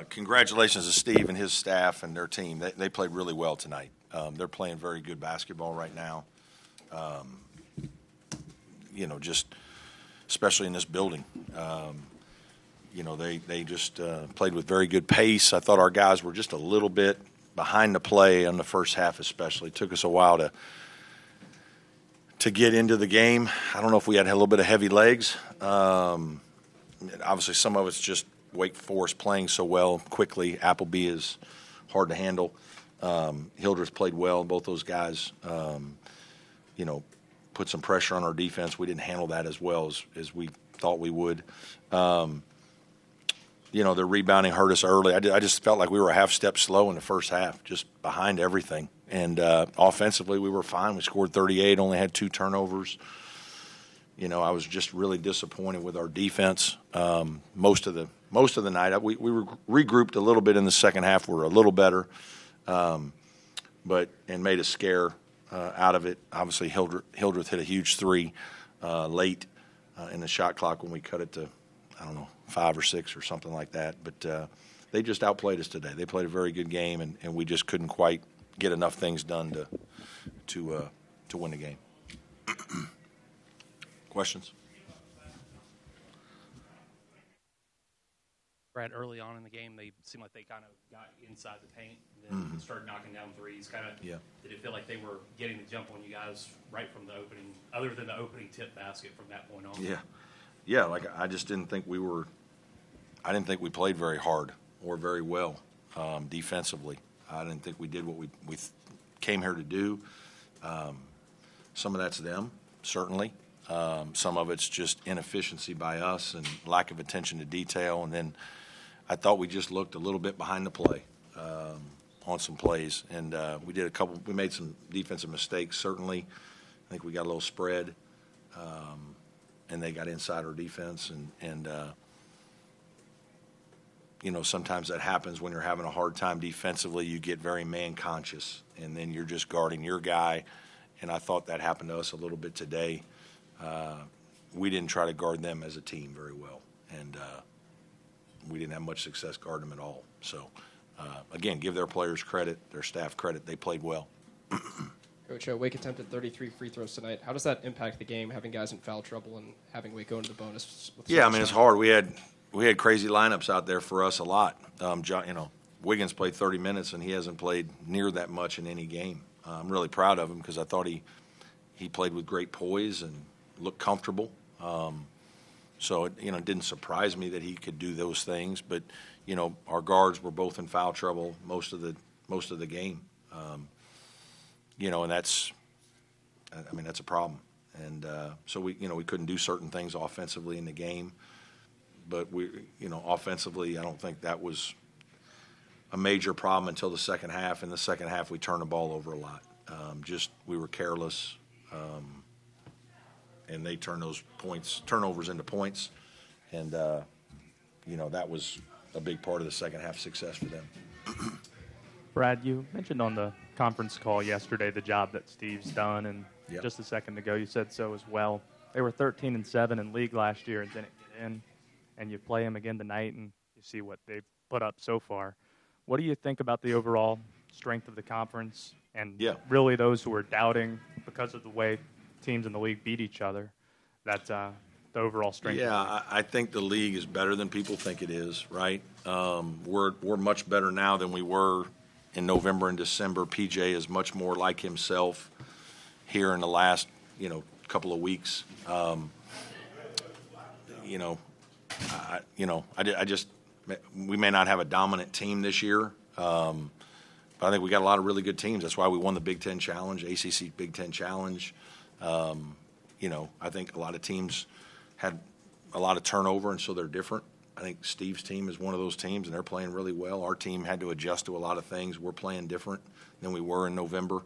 uh, congratulations to Steve and his staff and their team. They, they played really well tonight. Um, they're playing very good basketball right now. Um, you know, just especially in this building. Um, you know, they they just uh, played with very good pace. I thought our guys were just a little bit behind the play on the first half, especially. It took us a while to to get into the game. I don't know if we had a little bit of heavy legs. Um, obviously, some of it's just Wake Forest playing so well quickly. Appleby is hard to handle. Um, Hildreth played well. Both those guys, um, you know, put some pressure on our defense. We didn't handle that as well as, as we thought we would. Um, you know, the rebounding hurt us early. I, did, I, just felt like we were a half step slow in the first half, just behind everything. And uh, offensively, we were fine. We scored 38, only had two turnovers. You know, I was just really disappointed with our defense um, most of the most of the night. We, we were regrouped a little bit in the second half. We are a little better, um, but and made a scare uh, out of it. Obviously, Hildreth, Hildreth hit a huge three uh, late uh, in the shot clock when we cut it to I don't know five or six or something like that. But uh, they just outplayed us today. They played a very good game, and, and we just couldn't quite get enough things done to to uh, to win the game. Questions? Brad, early on in the game, they seemed like they kind of got inside the paint and then mm-hmm. started knocking down threes. Kind of, yeah. Did it feel like they were getting the jump on you guys right from the opening, other than the opening tip basket from that point on? Yeah, yeah. Like I just didn't think we were. I didn't think we played very hard or very well um, defensively. I didn't think we did what we we came here to do. Um, some of that's them, certainly. Um, some of it's just inefficiency by us and lack of attention to detail. And then I thought we just looked a little bit behind the play um, on some plays, and uh, we did a couple. We made some defensive mistakes. Certainly, I think we got a little spread, um, and they got inside our defense, and and uh, you know, sometimes that happens when you're having a hard time defensively. You get very man conscious, and then you're just guarding your guy. And I thought that happened to us a little bit today. Uh, we didn't try to guard them as a team very well, and uh, we didn't have much success guarding them at all. So, uh, again, give their players credit, their staff credit. They played well. Coach, uh, Wake attempted 33 free throws tonight. How does that impact the game, having guys in foul trouble and having Wake go into the bonus? yeah, I mean, it's hard. We had we had crazy lineups out there for us a lot. Um, John, you know, Wiggins played 30 minutes and he hasn't played near that much in any game. Uh, I'm really proud of him because I thought he he played with great poise and looked comfortable. Um, so it, you know, it didn't surprise me that he could do those things. But you know, our guards were both in foul trouble most of the most of the game. Um, you know, and that's, I mean, that's a problem. And uh, so we, you know, we couldn't do certain things offensively in the game but we, you know, offensively, I don't think that was a major problem until the second half. In the second half, we turned the ball over a lot. Um, just we were careless, um, and they turn those points turnovers into points, and uh, you know that was a big part of the second half success for them. Brad, you mentioned on the conference call yesterday the job that Steve's done, and yep. just a second ago you said so as well. They were 13 and seven in league last year and didn't get in and you play them again tonight and you see what they've put up so far. What do you think about the overall strength of the conference and yeah. really those who are doubting because of the way teams in the league beat each other? That uh, the overall strength. Yeah, I think the league is better than people think it is. Right? Um, we're we're much better now than we were in November and December. PJ is much more like himself here in the last you know couple of weeks. Um, you know, I, you know, I, I, just we may not have a dominant team this year, um, but I think we got a lot of really good teams. That's why we won the Big Ten Challenge, ACC Big Ten Challenge. Um, you know, I think a lot of teams had a lot of turnover, and so they're different. I think Steve's team is one of those teams, and they're playing really well. Our team had to adjust to a lot of things. We're playing different than we were in November.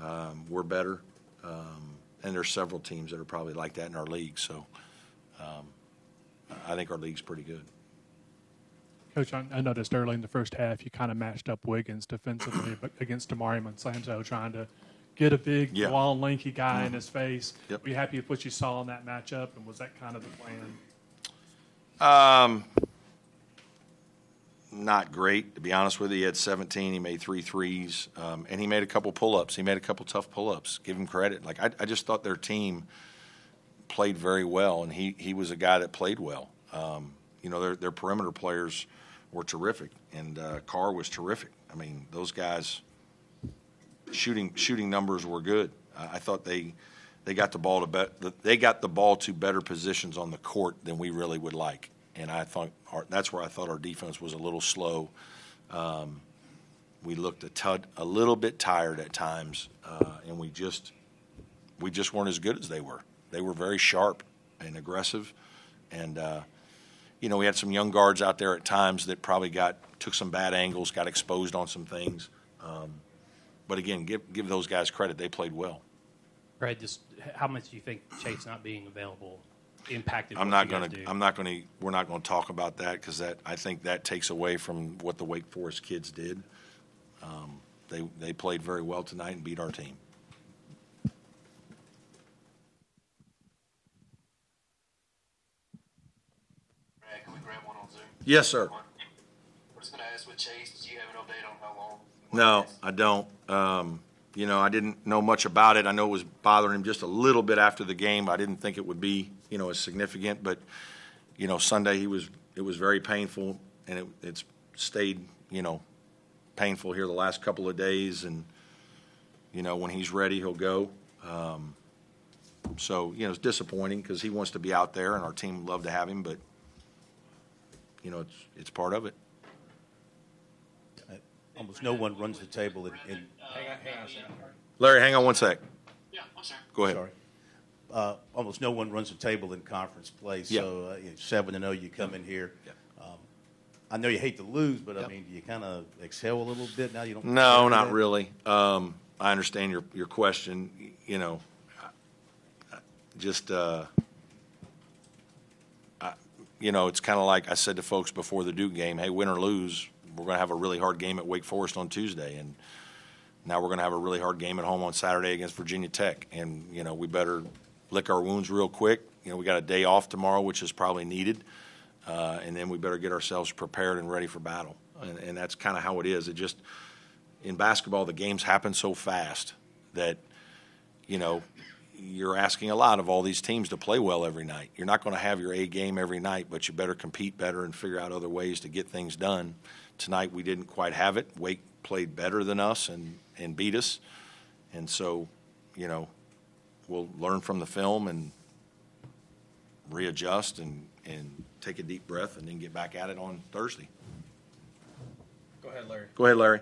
Um, we're better, um, and there's several teams that are probably like that in our league. So, um, I think our league's pretty good. Coach, I noticed early in the first half you kind of matched up Wiggins defensively against Damari Monsanto, trying to get a big, yeah. long, lanky guy mm-hmm. in his face. Yep. Were you happy with what you saw in that matchup, and was that kind of the plan? Um, not great, to be honest with you. He had 17. He made three threes, um, and he made a couple pull-ups. He made a couple tough pull-ups. Give him credit. Like I, I just thought their team played very well, and he he was a guy that played well. Um, you know, their their perimeter players were terrific, and uh, Carr was terrific. I mean, those guys shooting shooting numbers were good. I thought they they got the ball to they got the ball to better positions on the court than we really would like and I thought our, that's where I thought our defense was a little slow. Um, we looked a little bit tired at times, uh, and we just we just weren't as good as they were. They were very sharp and aggressive, and uh, you know we had some young guards out there at times that probably got took some bad angles, got exposed on some things. Um, but again, give give those guys credit; they played well. Brad, just how much do you think Chase not being available impacted? I'm not going to. I'm not going to. We're not going to talk about that because that I think that takes away from what the Wake Forest kids did. Um, they they played very well tonight and beat our team. Brad, can we on Yes, sir. We're just going to ask with Chase. Do you have an update on how long? No, I don't. Um, you know, I didn't know much about it. I know it was bothering him just a little bit after the game. I didn't think it would be, you know, as significant. But, you know, Sunday he was it was very painful, and it, it's stayed, you know, painful here the last couple of days. And, you know, when he's ready, he'll go. Um, so, you know, it's disappointing because he wants to be out there, and our team would love to have him. But, you know, it's it's part of it. Almost no one runs the table in, in Hang on, hang on a second. Larry, hang on one sec. Yeah, I'm sorry. Go ahead. sorry. Uh, almost no one runs the table in conference play. Yeah. So uh, you know, seven and zero, you come in here. Yeah. Um, I know you hate to lose, but Yeah. I mean, do you kind of exhale a little bit now? You don't. No, not that? really. Um, I understand your, your question. You know, I- I- just, uh, I, you know, it's kind of like I said to folks before the Duke game, hey, win or lose, we're going to have a really hard game at Wake Forest on Tuesday. And now we're going to have a really hard game at home on Saturday against Virginia Tech. And, you know, we better lick our wounds real quick. You know, we got a day off tomorrow, which is probably needed. Uh, and then we better get ourselves prepared and ready for battle. And, and that's kind of how it is. It just, in basketball, the games happen so fast that, you know, you're asking a lot of all these teams to play well every night. You're not going to have your A game every night, but you better compete better and figure out other ways to get things done. Tonight we didn't quite have it. Wake played better than us and, and beat us. And so, you know, we'll learn from the film and readjust and, and take a deep breath and then get back at it on Thursday. Go ahead, Larry. Go ahead, Larry.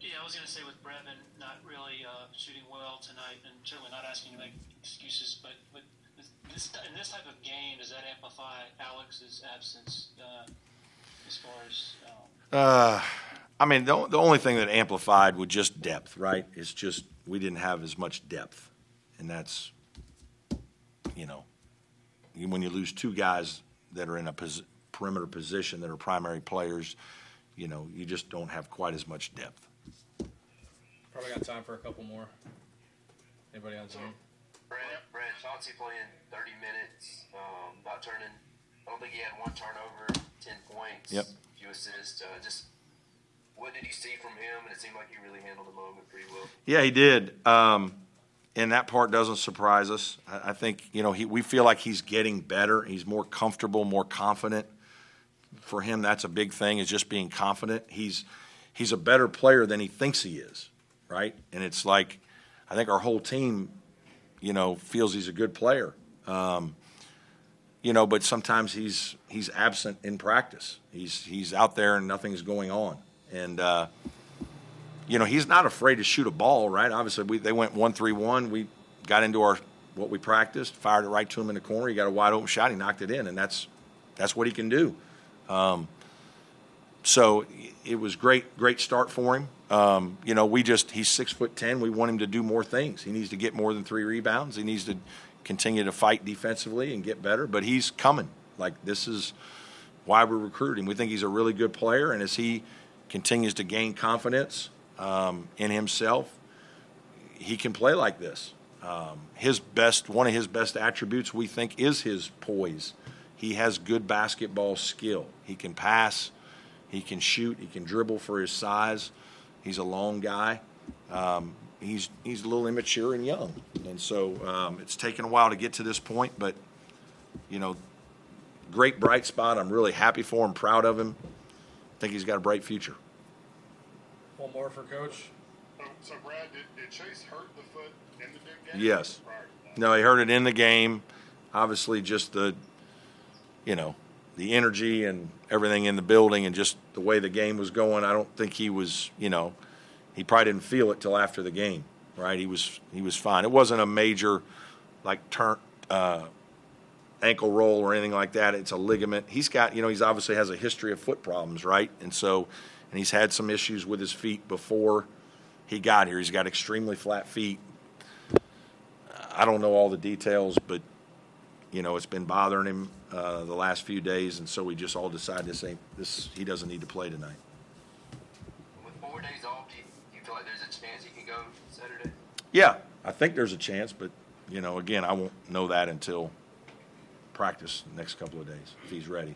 Yeah, I was going to say with Brevin not really uh, shooting well tonight, and certainly not asking you to make excuses, but but this, this in this type of game, does that amplify Alex's absence uh, as far as? Um, Uh, I mean, the, the only thing that amplified was just depth, right? It's just we didn't have as much depth, and that's, you know, when you lose two guys that are in a pos- perimeter position that are primary players, you know, you just don't have quite as much depth. Probably got time for a couple more. Anybody on Zoom? Brad, Brad Chauncey playing 30 minutes, um, not turning. I don't think he had one turnover, 10 points, Yep. few assists. Uh, just what did you see from him? And it seemed like he really handled the moment pretty well. Yeah, he did. Um, and that part doesn't surprise us. I, I think, you know, he, we feel like he's getting better. He's more comfortable, more confident. For him, that's a big thing, is just being confident. He's, he's a better player than he thinks he is, right? And it's like, I think our whole team, you know, feels he's a good player. Um, you know, but sometimes he's he's absent in practice. He's he's out there and nothing's going on. And uh, you know, he's not afraid to shoot a ball, right? Obviously, we, they went one three one. We got into our what we practiced, fired it right to him in the corner. He got a wide open shot. He knocked it in, and that's that's what he can do. Um, so it was great, great start for him. Um, you know, we just he's six foot ten. We want him to do more things. He needs to get more than three rebounds. He needs to continue to fight defensively and get better. But he's coming. Like this is why we're recruiting. We think he's a really good player, and as he continues to gain confidence um, in himself, he can play like this. Um, his best, one of his best attributes, we think, is his poise. He has good basketball skill. He can pass. He can shoot. He can dribble for his size. He's a long guy. Um, he's he's a little immature and young, and so um, it's taken a while to get to this point. But you know, great bright spot. I'm really happy for him, proud of him. I think he's got a bright future. One more for Coach. So, so Brad, did, did Chase hurt the foot in the Duke game? Yes. No, he hurt it in the game. Obviously, just the, you know, the energy and everything in the building and just the way the game was going. I don't think he was, you know, he probably didn't feel it till after the game, right? He was he was fine. It wasn't a major, like turn. Uh, ankle roll or anything like that. It's a ligament. He's got, you know, he's obviously has a history of foot problems, right? And so, and he's had some issues with his feet before he got here. He's got extremely flat feet. I don't know all the details, but you know, it's been bothering him uh, the last few days, and so we just all decided to say this. He doesn't need to play tonight. With four days off, do you, do you feel like there's a chance he can go Saturday? Yeah, I think there's a chance, but you know, again, I won't know that until practice next couple of days if he's ready.